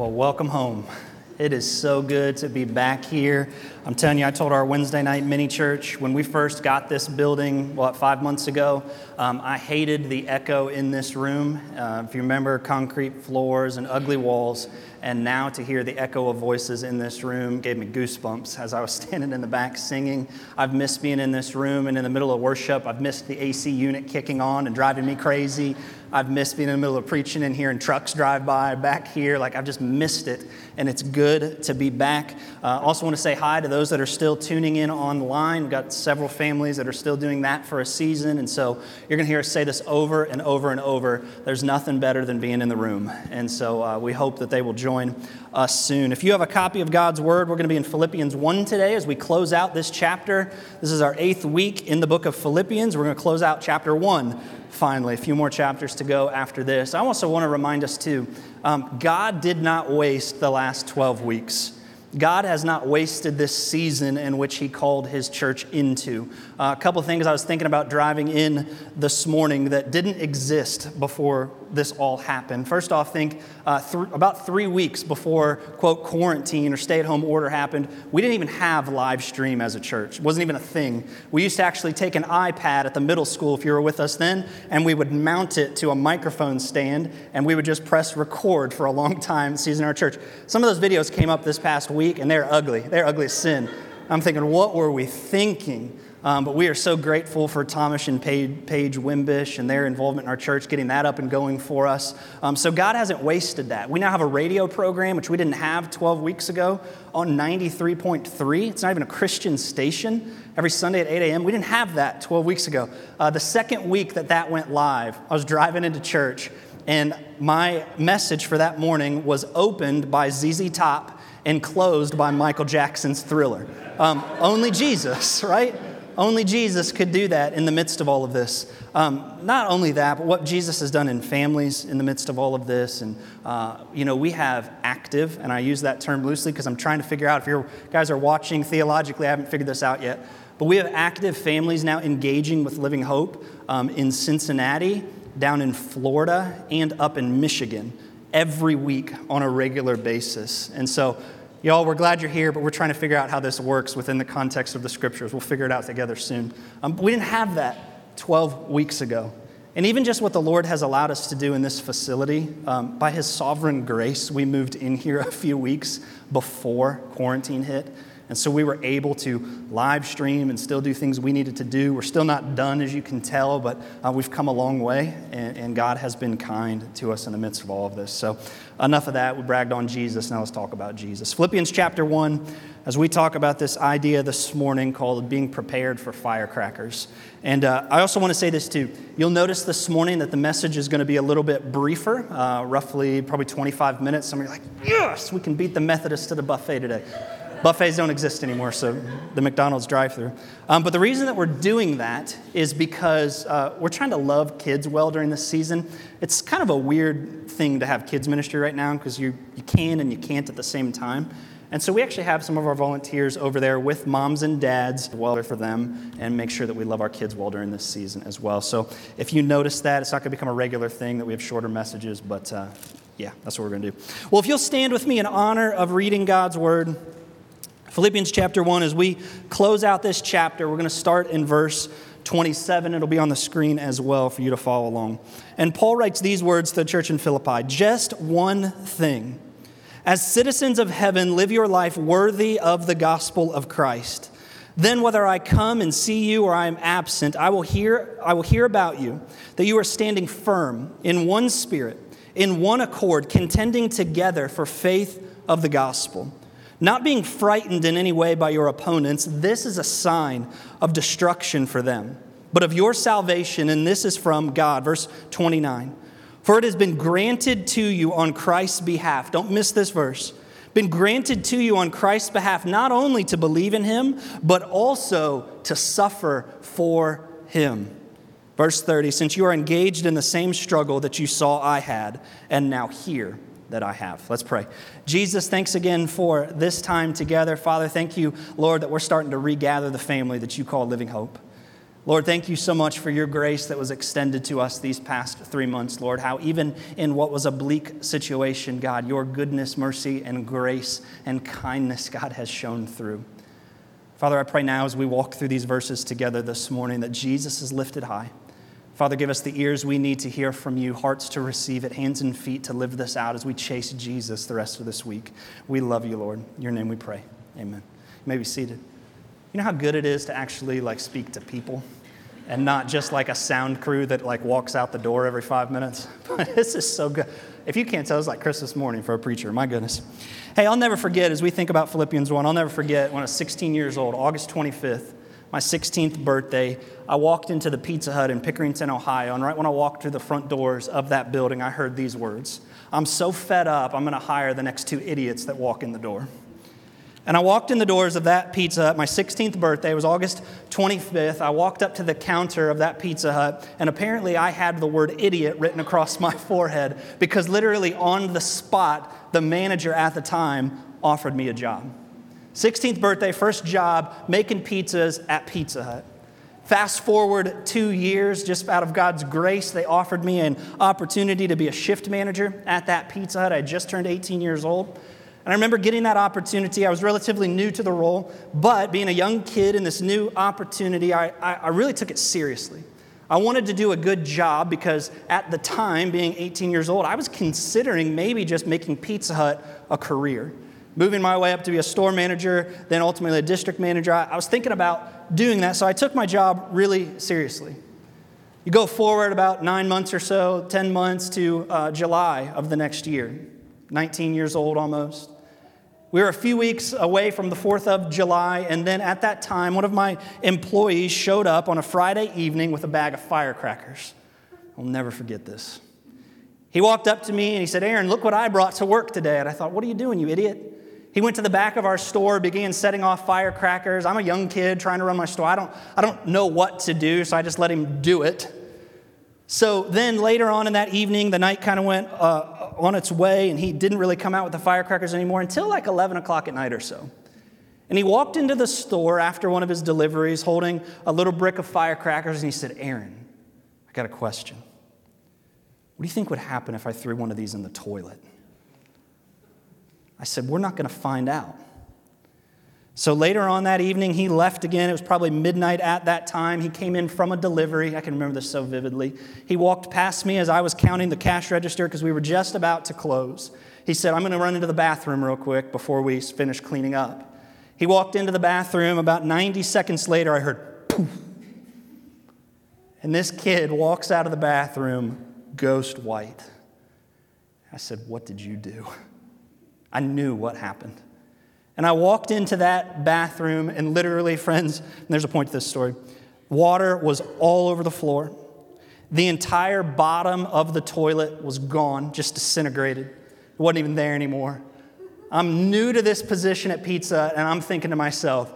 Well, welcome home. It is so good to be back here. I'm telling you, I told our Wednesday night mini church when we first got this building, what, five months ago, um, I hated the echo in this room. Uh, if you remember, concrete floors and ugly walls. And now to hear the echo of voices in this room gave me goosebumps as I was standing in the back singing. I've missed being in this room and in the middle of worship. I've missed the AC unit kicking on and driving me crazy. I've missed being in the middle of preaching in here and trucks drive by back here. Like, I've just missed it, and it's good to be back. Uh, also, want to say hi to those that are still tuning in online. We've got several families that are still doing that for a season, and so you're going to hear us say this over and over and over. There's nothing better than being in the room, and so uh, we hope that they will join us soon. If you have a copy of God's Word, we're going to be in Philippians 1 today as we close out this chapter. This is our eighth week in the book of Philippians. We're going to close out chapter 1 finally. A few more chapters to go after this. I also want to remind us, too, um, God did not waste the last 12 weeks. God has not wasted this season in which He called His church into. Uh, a couple things I was thinking about driving in this morning that didn't exist before this all happened. First off, think uh, th- about three weeks before, quote, quarantine or stay at home order happened, we didn't even have live stream as a church. It wasn't even a thing. We used to actually take an iPad at the middle school, if you were with us then, and we would mount it to a microphone stand and we would just press record for a long time season our church. Some of those videos came up this past week and they're ugly. They're ugly as sin. I'm thinking, what were we thinking? Um, but we are so grateful for Thomas and Paige, Wimbish and their involvement in our church, getting that up and going for us. Um, so God hasn't wasted that. We now have a radio program, which we didn't have 12 weeks ago, on 93.3. It's not even a Christian station. Every Sunday at 8 a.m. We didn't have that 12 weeks ago. Uh, the second week that that went live, I was driving into church, and my message for that morning was opened by ZZ Top and closed by Michael Jackson's Thriller. Um, only Jesus, right? Only Jesus could do that in the midst of all of this. Um, not only that, but what Jesus has done in families in the midst of all of this. And, uh, you know, we have active, and I use that term loosely because I'm trying to figure out if you guys are watching theologically, I haven't figured this out yet. But we have active families now engaging with Living Hope um, in Cincinnati, down in Florida, and up in Michigan every week on a regular basis. And so, Y'all, we're glad you're here, but we're trying to figure out how this works within the context of the scriptures. We'll figure it out together soon. Um, we didn't have that 12 weeks ago. And even just what the Lord has allowed us to do in this facility, um, by His sovereign grace, we moved in here a few weeks before quarantine hit. And so we were able to live stream and still do things we needed to do. We're still not done, as you can tell, but uh, we've come a long way, and, and, God has been kind to us in the midst of all of this. So, enough of that. We bragged on Jesus. Now let's talk about Jesus. Philippians chapter 1, as we talk about this idea this morning called being prepared for firecrackers. And uh, I also want to say this too. You'll notice this morning that the message is going to be a little bit briefer, uh, roughly probably 25 minutes. Some of you are like, yes, we can beat the Methodists to the buffet today. Buffets don't exist anymore, so the McDonald's drive through. Um, but the reason that we're doing that is because uh, we're trying to love kids well during this season. It's kind of a weird thing to have kids ministry right now because you, you can and you can't at the same time. And so we actually have some of our volunteers over there with moms and dads well for them and make sure that we love our kids well during this season as well. So if you notice that, it's not going to become a regular thing that we have shorter messages, but uh, yeah, that's what we're going to do. Well, if you'll stand with me in honor of reading God's word. Philippians chapter 1, as we close out this chapter, we're going to start in verse 27. It'll be on the screen as well for you to follow along. And Paul writes these words to the church in Philippi Just one thing. As citizens of heaven, live your life worthy of the gospel of Christ. Then, whether I come and see you or I am absent, I will hear, I will hear about you, that you are standing firm in one spirit, in one accord, contending together for faith of the gospel not being frightened in any way by your opponents, this is a sign of destruction for them, but of your salvation, and this is from God. Verse 29. For it has been granted to you on Christ's behalf. Don't miss this verse. Been granted to you on Christ's behalf, not only to believe in him, but also to suffer for him. Verse 30 Since you are engaged in the same struggle that you saw I had, and now hear that I have. Let's pray. Jesus, thanks again for this time together. Father, thank you, Lord, that we're starting to regather the family that you call Living Hope. Lord, thank you so much for your grace that was extended to us these past three months, Lord. How even in what was a bleak situation, God, your goodness, mercy, and grace and kindness, God, has shown through. Father, I pray now as we walk through these verses together this morning that Jesus is lifted high. Father, give us the ears we need to hear from you, hearts to receive it, hands and feet to live this out as we chase Jesus the rest of this week. We love you, Lord. In your name we pray. Amen. You may be seated. You know how good it is to actually like speak to people and not just like a sound crew that like walks out the door every five minutes. this is so good. If you can't tell, it's like Christmas morning for a preacher. My goodness. Hey, I'll never forget as we think about Philippians 1, I'll never forget when I was 16 years old, August 25th, my 16th birthday, I walked into the Pizza Hut in Pickerington, Ohio, and right when I walked through the front doors of that building, I heard these words I'm so fed up, I'm going to hire the next two idiots that walk in the door. And I walked in the doors of that Pizza Hut. My 16th birthday it was August 25th. I walked up to the counter of that Pizza Hut, and apparently I had the word idiot written across my forehead because literally on the spot, the manager at the time offered me a job. 16th birthday, first job, making pizzas at Pizza Hut. Fast forward two years, just out of God's grace, they offered me an opportunity to be a shift manager at that Pizza Hut. I just turned 18 years old. And I remember getting that opportunity. I was relatively new to the role, but being a young kid in this new opportunity, I, I, I, really took it seriously. I wanted to do a good job because at the time, being 18 years old, I was considering maybe just making Pizza Hut a career. Moving my way up to be a store manager, then ultimately a district manager. I, I was thinking about doing that, so I took my job really seriously. You go forward about nine months or so, 10 months to uh, July of the next year. 19 years old almost. We were a few weeks away from the 4th of July, and then at that time, one of my employees showed up on a Friday evening with a bag of firecrackers. I'll never forget this. He walked up to me and he said, Aaron, look what I brought to work today. And I thought, what are you doing, you idiot? He went to the back of our store, began setting off firecrackers. I'm a young kid trying to run my store. I don't, I don't know what to do, so I just let him do it. So then later on in that evening, the night kind of went uh, on its way, and he didn't really come out with the firecrackers anymore until like 11 o'clock at night or so. And he walked into the store after one of his deliveries holding a little brick of firecrackers, and he said, Aaron, I got a question. What do you think would happen if I threw one of these in the toilet? I said, We're not going to find out. So later on that evening, he left again. It was probably midnight at that time. He came in from a delivery. I can remember this so vividly. He walked past me as I was counting the cash register because we were just about to close. He said, I'm going to run into the bathroom real quick before we finish cleaning up. He walked into the bathroom. About 90 seconds later, I heard poof. And this kid walks out of the bathroom ghost white. I said, What did you do? I knew what happened. And I walked into that bathroom, and literally, friends, and there's a point to this story water was all over the floor. The entire bottom of the toilet was gone, just disintegrated. It wasn't even there anymore. I'm new to this position at Pizza, and I'm thinking to myself,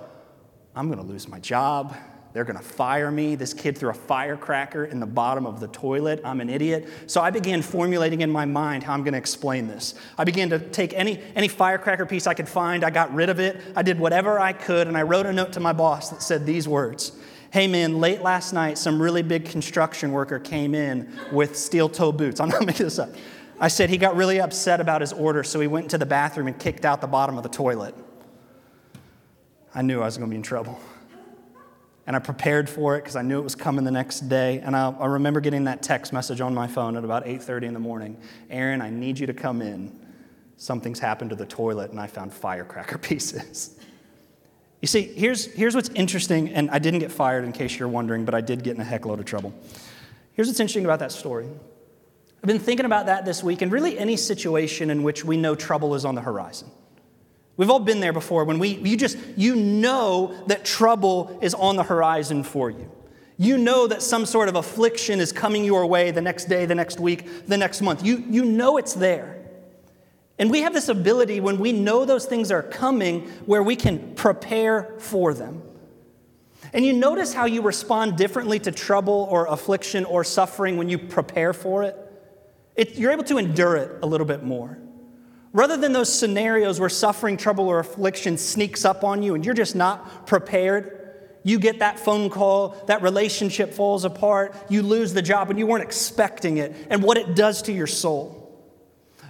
I'm to lose my job. They're going to fire me. This kid threw a firecracker in the bottom of the toilet. I'm an idiot. So I began formulating in my mind how I'm going to explain this. I began to take any, any firecracker piece I could find, I got rid of it. I did whatever I could, and I wrote a note to my boss that said these words Hey man, late last night, some really big construction worker came in with steel toe boots. I'm not making this up. I said he got really upset about his order, so he went into the bathroom and kicked out the bottom of the toilet. I knew I was going to be in trouble and I prepared for it because I knew it was coming the next day. And I, I, remember getting that text message on my phone at about 8:30 in the morning. Aaron, I need you to come in. Something's happened to the toilet, and I found firecracker pieces. You see, here's, here's what's interesting, and I didn't get fired in case you're wondering, but I did get in a heck load of trouble. Here's what's interesting about that story. I've been thinking about that this week, and really any situation in which we know trouble is on the horizon. We've all been there before when we, you just, you know that trouble is on the horizon for you. You know that some sort of affliction is coming your way the next day, the next week, the next month. You, you know it's there. And we have this ability when we know those things are coming where we can prepare for them. And you notice how you respond differently to trouble or affliction or suffering when you prepare for it? it you're able to endure it a little bit more. Rather than those scenarios where suffering, trouble, or affliction sneaks up on you and you're just not prepared, You get that phone call, that relationship falls apart, you lose the job, and you weren't expecting it, and what it does to your soul.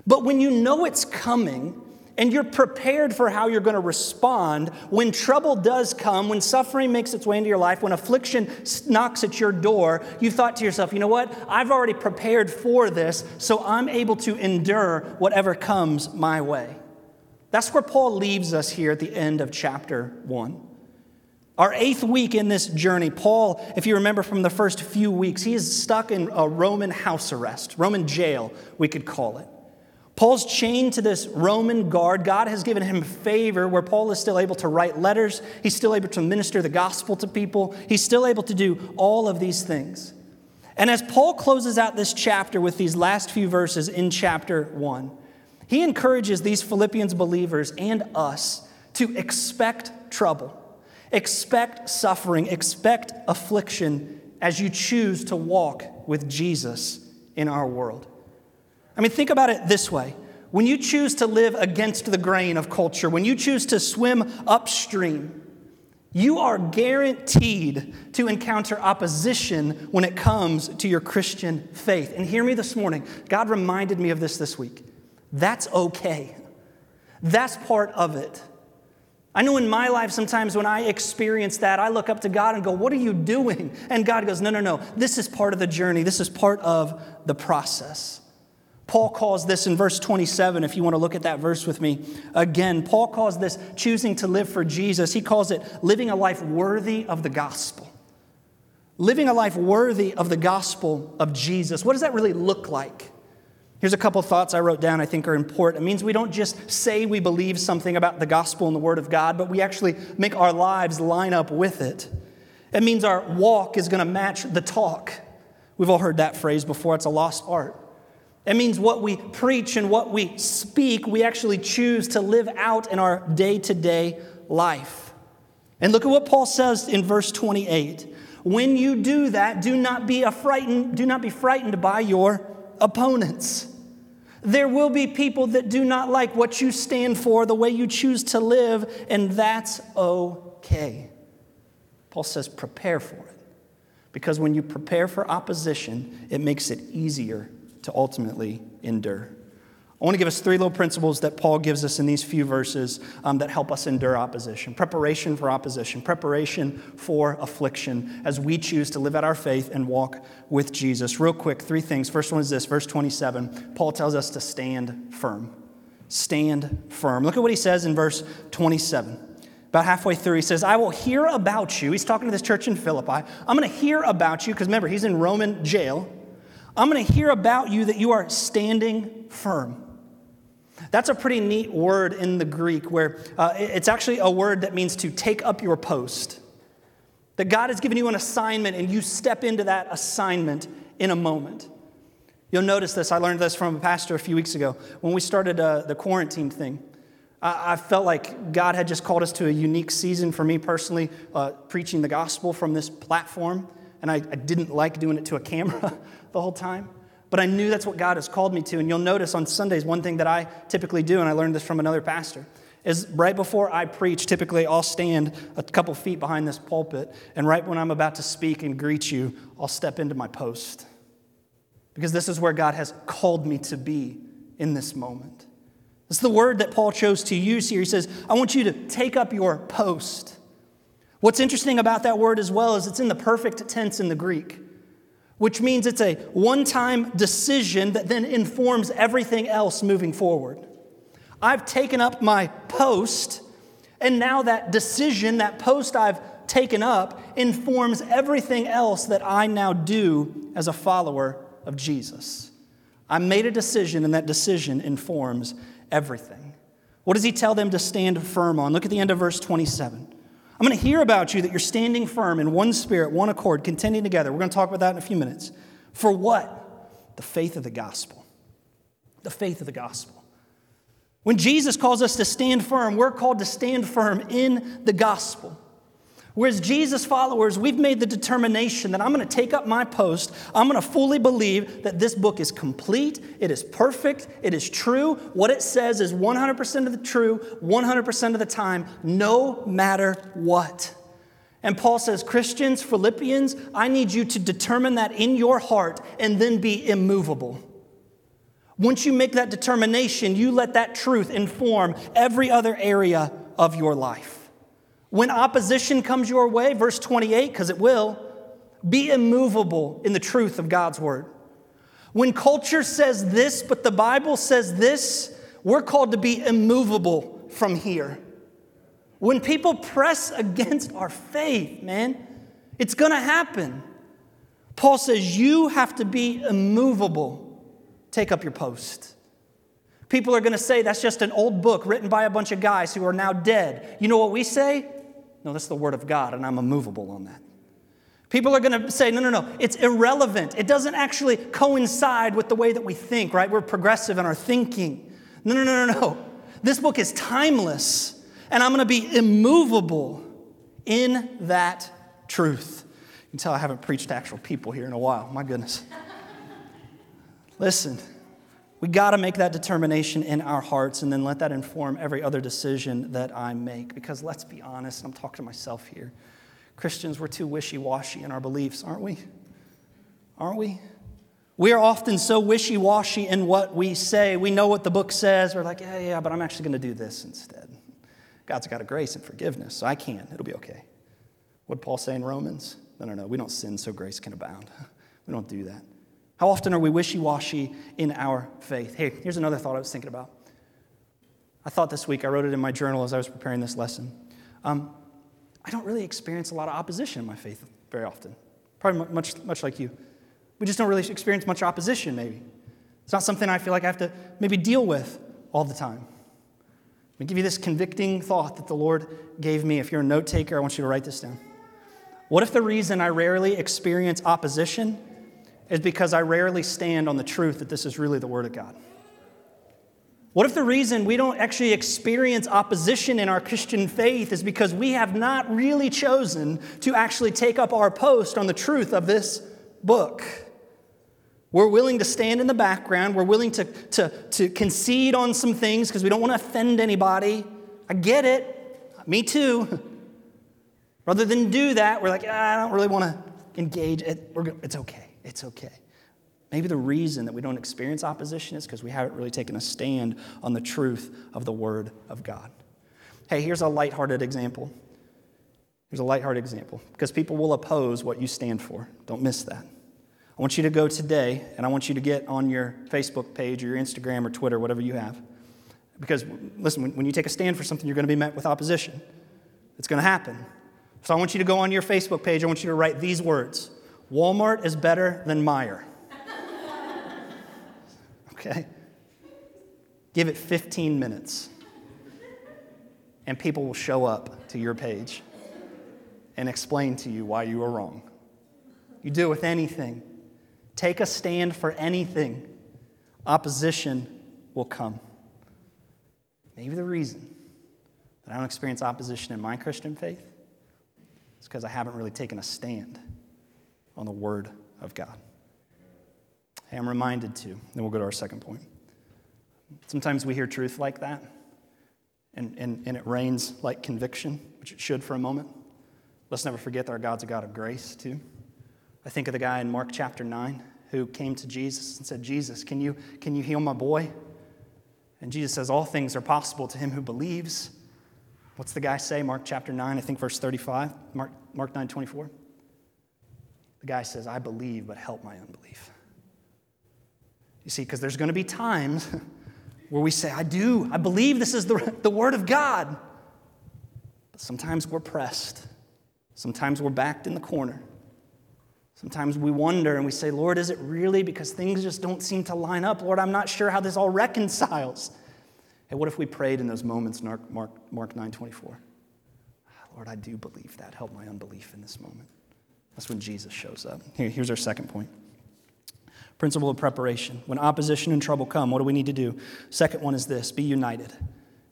But when you know it's coming, and you're prepared for how you're going to respond when trouble does come, when suffering makes its way into your life, when affliction knocks at your door, you thought to yourself, you know what? I've already prepared for this, so I'm able to endure whatever comes my way. That's where Paul leaves us here at the end of chapter 1. Our eighth week in this journey, Paul, if you remember from the first few weeks, he is stuck in a Roman house arrest, Roman jail, we could call it. Paul's chained to this Roman guard. God has given him favor where Paul is still able to write letters. He's still able to minister the gospel to people. He's still able to do all of these things. And as Paul closes out this chapter with these last few verses in chapter 1, he encourages these Philippians believers and us to expect trouble, expect suffering, expect affliction as you choose to walk with Jesus in our world. I mean, think about it this way. When you choose to live against the grain of culture, when you choose to swim upstream, you are guaranteed to encounter opposition when it comes to your Christian faith. And hear me this morning. God reminded me of this this week. That's okay. That's part of it. I know in my life, sometimes when I experience that, I look up to God and go, What are you doing? And God goes, No, no, no. This is part of the journey, this is part of the process. Paul calls this in verse 27, if you want to look at that verse with me again. Paul calls this choosing to live for Jesus. He calls it living a life worthy of the gospel. Living a life worthy of the gospel of Jesus. What does that really look like? Here's a couple thoughts I wrote down I think are important. It means we don't just say we believe something about the gospel and the word of God, but we actually make our lives line up with it. It means our walk is going to match the talk. We've all heard that phrase before, it's a lost art. It means what we preach and what we speak, we actually choose to live out in our day to day life. And look at what Paul says in verse 28. When you do that, do not be frightened, do not be frightened by your opponents. There will be people that do not like what you stand for, the way you choose to live, and that's okay. Paul says, prepare for it. Because when you prepare for opposition, it makes it easier to ultimately endure. I want to give us three little principles that Paul gives us in these few verses um, that help us endure opposition preparation for opposition, preparation for affliction as we choose to live out our faith and walk with Jesus. Real quick, three things. First one is this, verse 27. Paul tells us to stand firm. Stand firm. Look at what he says in verse 27. About halfway through, he says, I will hear about you. He's talking to this church in Philippi. I'm going to hear about you, because remember, he's in Roman jail. I'm going to hear about you that you are standing firm. That's a pretty neat word in the Greek where uh, it's actually a word that means to take up your post. That God has given you an assignment and you step into that assignment in a moment. You'll notice this. I learned this from a pastor a few weeks ago when we started uh, the quarantine thing. I, I, felt like God had just called us to a unique season for me personally, uh, preaching the gospel from this platform. And I, I didn't like doing it to a camera. the whole time. But I knew that's what God has called me to. And you'll notice on Sundays, one thing that I typically do, and I learned this from another pastor, is right before I preach, typically I'll stand a couple feet behind this pulpit, and right when I'm about to speak and greet you, I'll step into my post. Because this is where God has called me to be in this moment. It's the word that Paul chose to use here. He says, I want you to take up your post. What's interesting about that word as well is it's in the perfect tense in the Greek which means it's a one time decision that then informs everything else moving forward. I've taken up my post, and now that decision, that post I've taken up, informs everything else that I now do as a follower of Jesus. I made a decision, and that decision informs everything. What does he tell them to stand firm on? Look at the end of verse 27. I'm going to hear about you that you're standing firm in one spirit, one accord, contending together. We're going to talk about that in a few minutes. For what? The faith of the gospel. The faith of the gospel. When Jesus calls us to stand firm, we're called to stand firm in the gospel. Whereas Jesus followers, we've made the determination that I'm going to take up my post. I'm going to fully believe that this book is complete, it is perfect, it is true. What it says is 100% of the true, 100% of the time, no matter what. And Paul says, Christians, Philippians, I need you to determine that in your heart and then be immovable. Once you make that determination, you let that truth inform every other area of your life. When opposition comes your way, verse 28, because it will, be immovable in the truth of God's word. When culture says this, but the Bible says this, we're called to be immovable from here. When people press against our faith, man, it's gonna happen. Paul says you have to be immovable. Take up your post. People are gonna say that's just an old book written by a bunch of guys who are now dead. You know what we say? No, that's the word of God, and I'm immovable on that. People are going to say, no, no, no, it's irrelevant. It doesn't actually coincide with the way that we think, right? We're progressive in our thinking. No, no, no, no, no. This book is timeless, and I'm going to be immovable in that truth. You can tell I haven't preached to actual people here in a while. My goodness. Listen, we got to make that determination in our hearts and then let that inform every other decision that I make. Because let's be honest, I'm talking to myself here. Christians, we're too wishy washy in our beliefs, aren't we? Aren't we? We are often so wishy washy in what we say. We know what the book says. We're like, yeah, yeah, but I'm actually going to do this instead. God's got a grace and forgiveness, so I can. It'll be okay. What Paul say in Romans? No, no, no. We don't sin so grace can abound. We don't do that. How often are we wishy washy in our faith? Hey, here's another thought I was thinking about. I thought this week, I wrote it in my journal as I was preparing this lesson. Um, I don't really experience a lot of opposition in my faith very often. Probably much, much like you. We just don't really experience much opposition, maybe. It's not something I feel like I have to maybe deal with all the time. Let me give you this convicting thought that the Lord gave me. If you're a note taker, I want you to write this down. What if the reason I rarely experience opposition is because I rarely stand on the truth that this is really the Word of God? What if the reason we don't actually experience opposition in our Christian faith is because we have not really chosen to actually take up our post on the truth of this book? We're willing to stand in the background. We're willing to, to, to concede on some things because we don't want to offend anybody. I get it. Me too. Rather than do that, we're like, ah, I don't really want to engage. It, it's okay. It's okay. Maybe the reason that we don't experience opposition is because we haven't really taken a stand on the truth of the Word of God. Hey, here's a lighthearted example. Here's a lighthearted example because people will oppose what you stand for. Don't miss that. I want you to go today and I want you to get on your Facebook page or your Instagram or Twitter, whatever you have. Because, listen, when you take a stand for something, you're going to be met with opposition. It's going to happen. So I want you to go on your Facebook page. I want you to write these words Walmart is better than Meijer okay? Give it 15 minutes, and people will show up to your page and explain to you why you are wrong. You do it with anything. Take a stand for anything. Opposition will come. Maybe the reason that I don't experience opposition in my Christian faith is because I haven't really taken a stand on the Word of God. I am reminded to. Then we'll go to our second point. Sometimes we hear truth like that, and, and, and it rains like conviction, which it should for a moment. Let's never forget that our God's a God of grace, too. I think of the guy in Mark chapter 9 who came to Jesus and said, Jesus, can you, can you heal my boy? And Jesus says, All things are possible to him who believes. What's the guy say? Mark chapter 9, I think verse 35, Mark, Mark 9 24. The guy says, I believe, but help my unbelief. You see, because there's going to be times where we say, I do, I believe this is the, the Word of God. But sometimes we're pressed, sometimes we're backed in the corner. Sometimes we wonder and we say, Lord, is it really? Because things just don't seem to line up. Lord, I'm not sure how this all reconciles. Hey, what if we prayed in those moments, Mark, Mark, Mark 9 24? Ah, Lord, I do believe that. Help my unbelief in this moment. That's when Jesus shows up. Here, here's our second point. Principle of preparation. When opposition and trouble come, what do we need to do? Second one is this be united.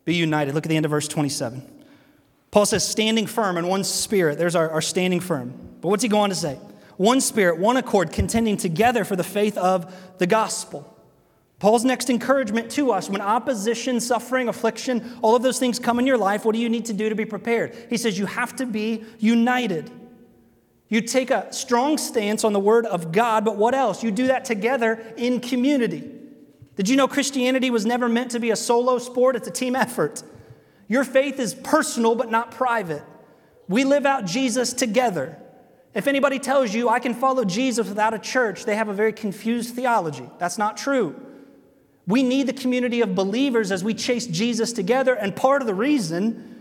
Be united. Look at the end of verse 27. Paul says, standing firm in one spirit. There's our, our standing firm. But what's he going on to say? One spirit, one accord, contending together for the faith of the gospel. Paul's next encouragement to us when opposition, suffering, affliction, all of those things come in your life, what do you need to do to be prepared? He says you have to be united. You take a strong stance on the Word of God, but what else? You do that together in community. Did you know Christianity was never meant to be a solo sport? It's a team effort. Your faith is personal, but not private. We live out Jesus together. If anybody tells you I can follow Jesus without a church, they have a very confused theology. That's not true. We need the community of believers as we chase Jesus together, and part of the reason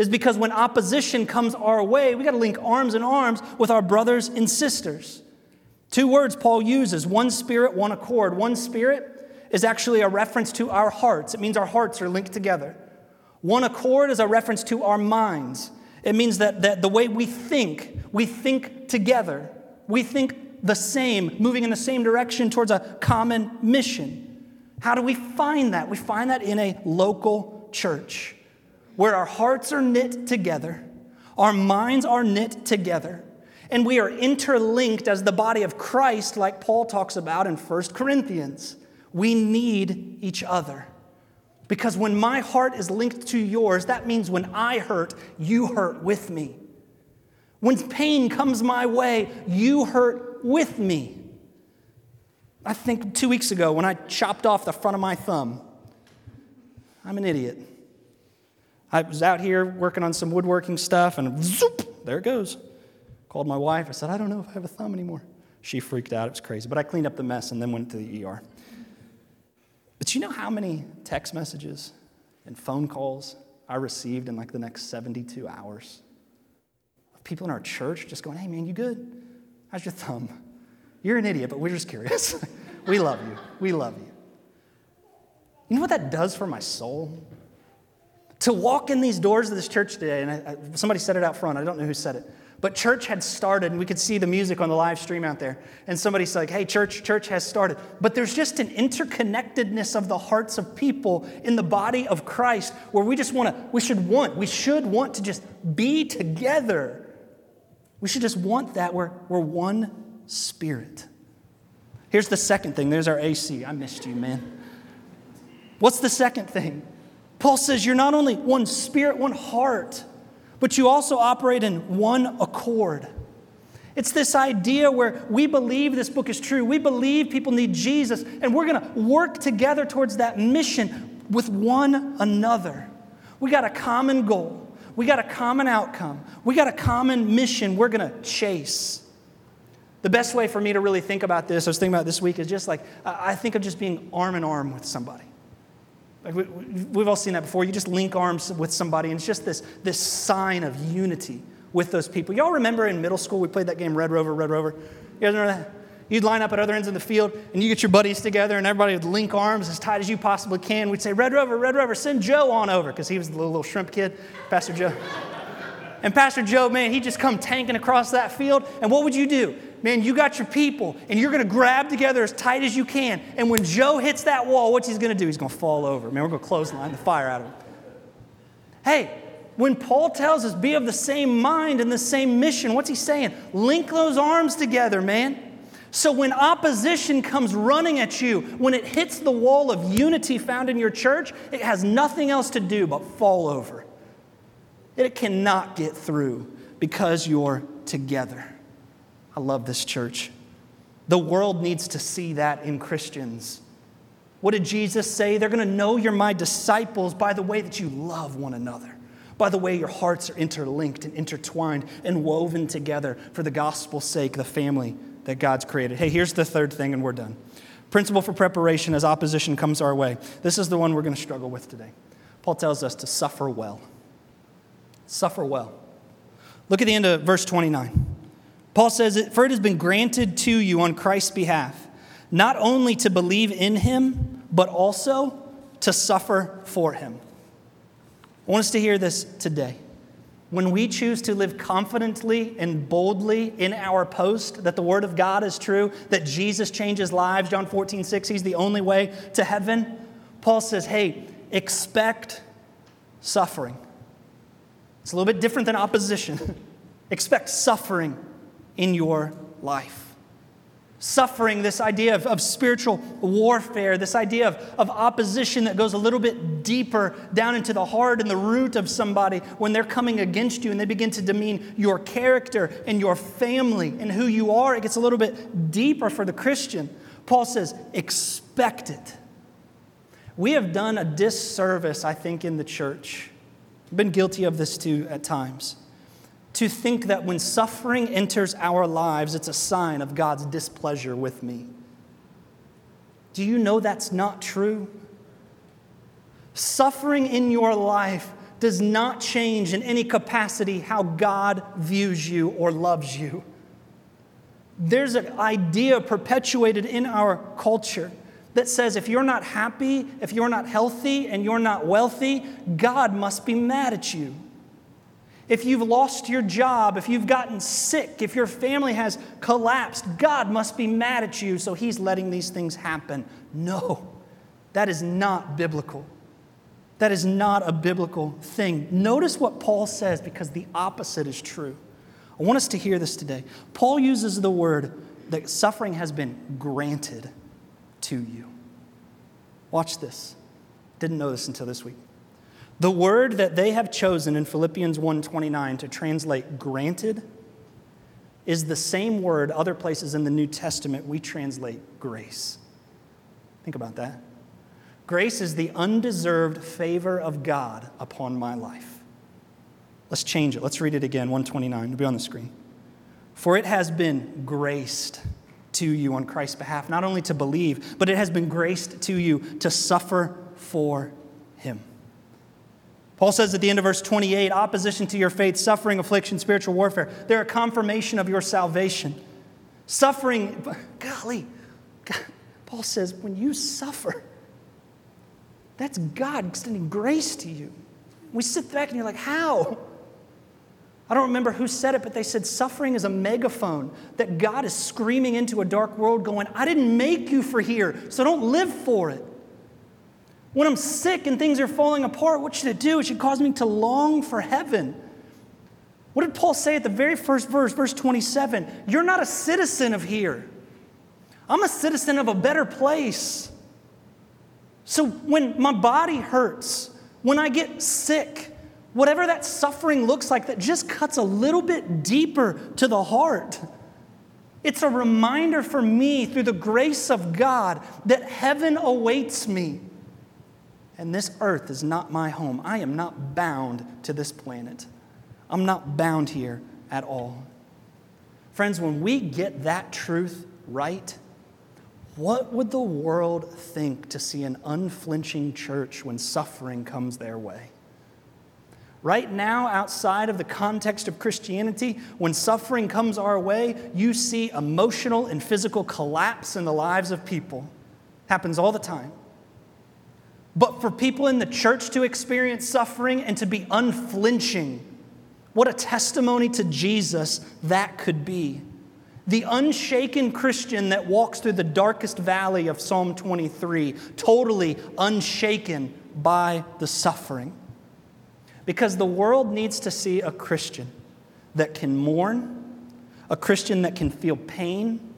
is because when opposition comes our way, we got to link arms in arms with our brothers and sisters. Two words Paul uses one spirit, one accord. One spirit is actually a reference to our hearts, it means our hearts are linked together. One accord is a reference to our minds. It means that, that the way we think, we think together. We think the same, moving in the same direction towards a common mission. How do we find that? We find that in a local church where our hearts are knit together, our minds are knit together, and we are interlinked as the body of Christ, like Paul talks about in 1 Corinthians. We need each other. Because when my heart is linked to yours, that means when I hurt, you hurt with me. When pain comes my way, you hurt with me. I think two weeks ago when I chopped off the front of my thumb, I'm an idiot. I was out here working on some woodworking stuff, and zoop, there it goes. Called my wife. I said, I don't know if I have a thumb anymore. She freaked out. It was crazy. But I cleaned up the mess and then went to the ER. But you know how many text messages and phone calls I received in like the next 72 hours? Of people in our church just going, hey man, you good? How's your thumb? You're an idiot, but we're just curious. we love you. We love you. You know what that does for my soul? To walk in these doors of this church today, and I, I, somebody said it out front, I don't know who said it, but church had started, and we could see the music on the live stream out there. And somebody's like, hey, church, church has started. But there's just an interconnectedness of the hearts of people in the body of Christ where we just want to, we should want, we should want to just be together. We should just want that. We're, we're one spirit. Here's the second thing. There's our AC. I missed you, man. What's the second thing? Paul says you're not only one spirit, one heart, but you also operate in one accord. It's this idea where we believe this book is true. We believe people need Jesus, and we're going to work together towards that mission with one another. We got a common goal, we got a common outcome, we got a common mission we're going to chase. The best way for me to really think about this, I was thinking about this week, is just like I think of just being arm in arm with somebody. Like we, we've all seen that before. You just link arms with somebody, and it's just this, this sign of unity with those people. Y'all remember in middle school we played that game Red Rover, Red Rover? You guys remember that? You'd line up at other ends of the field, and you get your buddies together, and everybody would link arms as tight as you possibly can. We'd say, Red Rover, Red Rover, send Joe on over, because he was the little, little shrimp kid, Pastor Joe. And Pastor Joe, man, he just come tanking across that field. And what would you do? man, you got your people, and you're going to grab together as tight as you can. And when Joe hits that wall, what's he going to do? He's going to fall over. Man, we're going to clothesline the fire out of him. Hey, when Paul tells us be of the same mind and the same mission, what's he saying? Link those arms together, man. So when opposition comes running at you, when it hits the wall of unity found in your church, it has nothing else to do but fall over. It cannot get through because you're together. I love this church. The world needs to see that in Christians. What did Jesus say? They're going to know you're my disciples by the way that you love one another, by the way your hearts are interlinked and intertwined and woven together for the gospel's sake, the family that God's created. Hey, here's the third thing, and we're done. Principle for preparation as opposition comes our way. This is the one we're going to struggle with today. Paul tells us to suffer well. Suffer well. Look at the end of verse 29. Paul says, For it has been granted to you on Christ's behalf, not only to believe in him, but also to suffer for him. I want us to hear this today. When we choose to live confidently and boldly in our post that the Word of God is true, that Jesus changes lives, John 14, 6, He's the only way to heaven, Paul says, hey, expect suffering. It's a little bit different than opposition. expect suffering in your life. Suffering, this idea of, of spiritual warfare, this idea of, of opposition that goes a little bit deeper down into the heart and the root of somebody when they're coming against you and they begin to demean your character and your family and who you are. It gets a little bit deeper for the Christian. Paul says, expect it. We have done a disservice, I think, in the church. I've been guilty of this too at times to think that when suffering enters our lives, it's a sign of God's displeasure with me. Do you know that's not true? Suffering in your life does not change in any capacity how God views you or loves you. There's an idea perpetuated in our culture that says if you're not happy, if you're not healthy, and you're not wealthy, God must be mad at you if you've lost your job, if you've gotten sick, if your family has collapsed, God must be mad at you, so He's letting these things happen. No, that is not biblical. That is not a biblical thing. Notice what Paul says because the opposite is true. I want us to hear this today. Paul uses the word that suffering has been granted to you. Watch this. Didn't know this until this week. The word that they have chosen in Philippians 1:29 to translate granted is the same word other places in the New Testament we translate grace. Think about that. Grace is the undeserved favor of God upon my life. Let's change it. Let's read it again, 129. It'll be on the screen. For it has been graced to you on Christ's behalf, not only to believe, but it has been graced to you to suffer for him. Paul says at the end of verse 28 opposition to your faith, suffering, affliction, spiritual warfare, they're a confirmation of your salvation. Suffering, golly, God, Paul says when you suffer, that's God extending grace to you. We sit back and you're like, how? I don't remember who said it, but they said suffering is a megaphone that God is screaming into a dark world, going, I didn't make you for here, so don't live for it. When I'm sick and things are falling apart, what should it do? It should cause me to long for heaven. What did Paul say at the very first verse, verse 27? You're not a citizen of here. I'm a citizen of a better place. So when my body hurts, when I get sick, whatever that suffering looks like, that just cuts a little bit deeper to the heart. It's a reminder for me through the grace of God that heaven awaits me and this earth is not my home. I am not bound to this planet. I'm not bound here at all. Friends, when we get that truth right, what would the world think to see an unflinching church when suffering comes their way? Right now, outside of the context of Christianity, when suffering comes our way, you see emotional and physical collapse in the lives of people. Happens all the time. But for people in the church to experience suffering and to be unflinching, what a testimony to Jesus that could be. The unshaken Christian that walks through the darkest valley of Psalm 23, totally unshaken by the suffering. Because the world needs to see a Christian that can mourn, a Christian that can feel pain,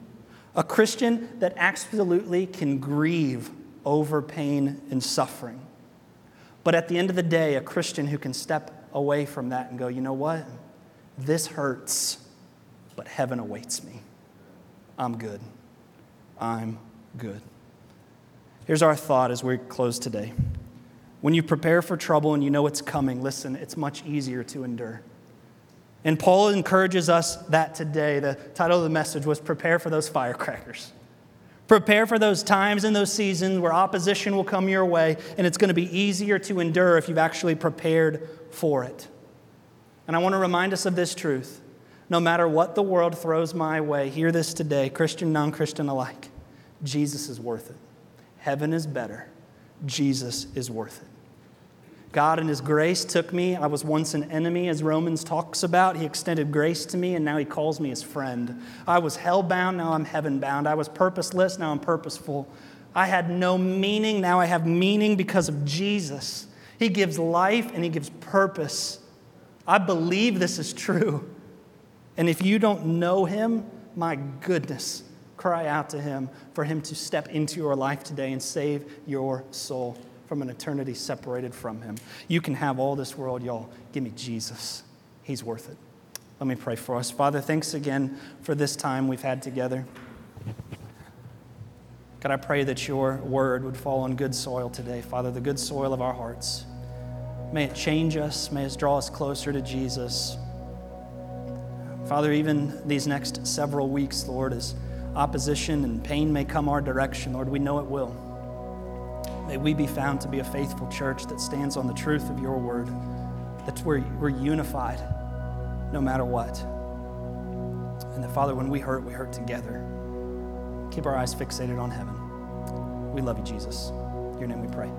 a Christian that absolutely can grieve over pain and suffering. But at the end of the day, a Christian who can step away from that and go, you know what? This hurts, but heaven awaits me. I'm good. I'm good. Here's our thought as we close today. When you prepare for trouble and you know it's coming, listen, it's much easier to endure. And Paul encourages us that today. The title of the message was Prepare for Those Firecrackers. Prepare for those times and those seasons where opposition will come your way, and it's going to be easier to endure if you've actually prepared for it. And I want to remind us of this truth. No matter what the world throws my way, hear this today, Christian, non Christian alike. Jesus is worth it. Heaven is better. Jesus is worth it. God, in His grace, took me. I was once an enemy, as Romans talks about. He extended grace to me, and now He calls me His friend. I was hell bound, now I'm heaven bound. I was purposeless, now I'm purposeful. I had no meaning, now I have meaning because of Jesus. He gives life and He gives purpose. I believe this is true. And if you don't know Him, my goodness, Cry out to Him for Him to step into your life today and save your soul from an eternity separated from Him. You can have all this world, y'all. Give me Jesus. He's worth it. Let me pray for us. Father, thanks again for this time we've had together. God, I pray that your word would fall on good soil today, Father, the good soil of our hearts. May it change us, may it draw us closer to Jesus. Father, even these next several weeks, Lord, as opposition and pain may come our direction, Lord, we know it will. May we be found to be a faithful church that stands on the truth of your word, that we're, we're unified no matter what. And that, Father, when we hurt, we hurt together. Keep our eyes fixated on heaven. We love you, Jesus. In your name we pray.